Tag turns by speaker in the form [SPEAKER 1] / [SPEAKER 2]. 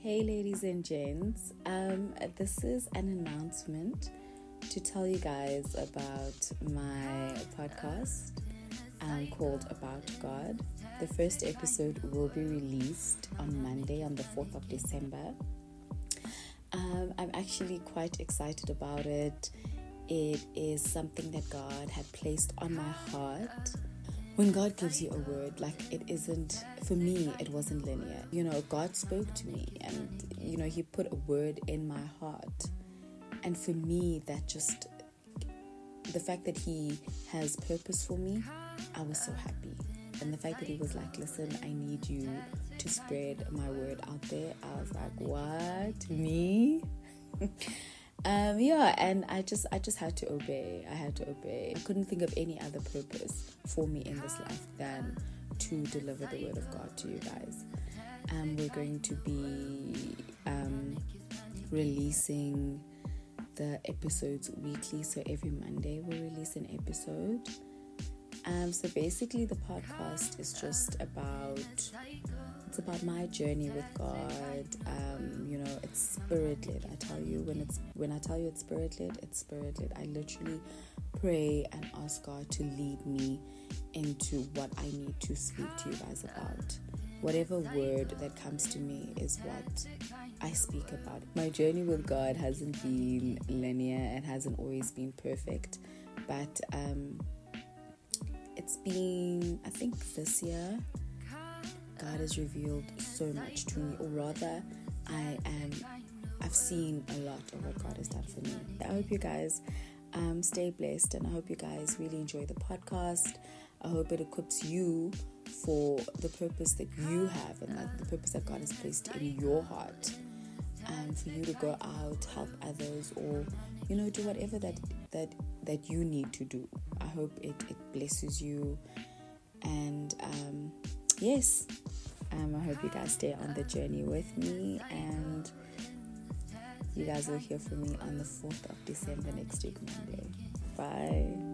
[SPEAKER 1] Hey, ladies and gents. Um, this is an announcement to tell you guys about my podcast um, called About God. The first episode will be released on Monday, on the 4th of December. Um, I'm actually quite excited about it. It is something that God had placed on my heart when God gives you a word, like it isn't, for me, it wasn't linear. You know, God spoke to me and, you know, He put a word in my heart. And for me, that just, the fact that He has purpose for me, I was so happy. And the fact that He was like, listen, I need you to spread my word out there, I was like, what? Me? um, yeah, and I just I just had to obey. I had to obey. I couldn't think of any other purpose for me in this life than to deliver the word of God to you guys. Um, we're going to be um, releasing the episodes weekly, so every Monday we'll release an episode. Um, so basically, the podcast is just about it's about my journey with God. Um, you know, it's spirit led. I tell you, when it's when I tell you it's spirit led, it's spirit led. I literally pray and ask God to lead me into what I need to speak to you guys about. Whatever word that comes to me is what I speak about. My journey with God hasn't been linear and hasn't always been perfect, but um, it's been, I think, this year God has revealed so much to me, or rather, I am. I've seen a lot of what God has done for me. I hope you guys um, stay blessed, and I hope you guys really enjoy the podcast. I hope it equips you for the purpose that you have and that the purpose that God has placed in your heart. Um, for you to go out, help others, or you know, do whatever that that that you need to do. I hope it, it blesses you, and um, yes, um, I hope you guys stay on the journey with me, and you guys will hear from me on the 4th of December next week, Monday. Bye.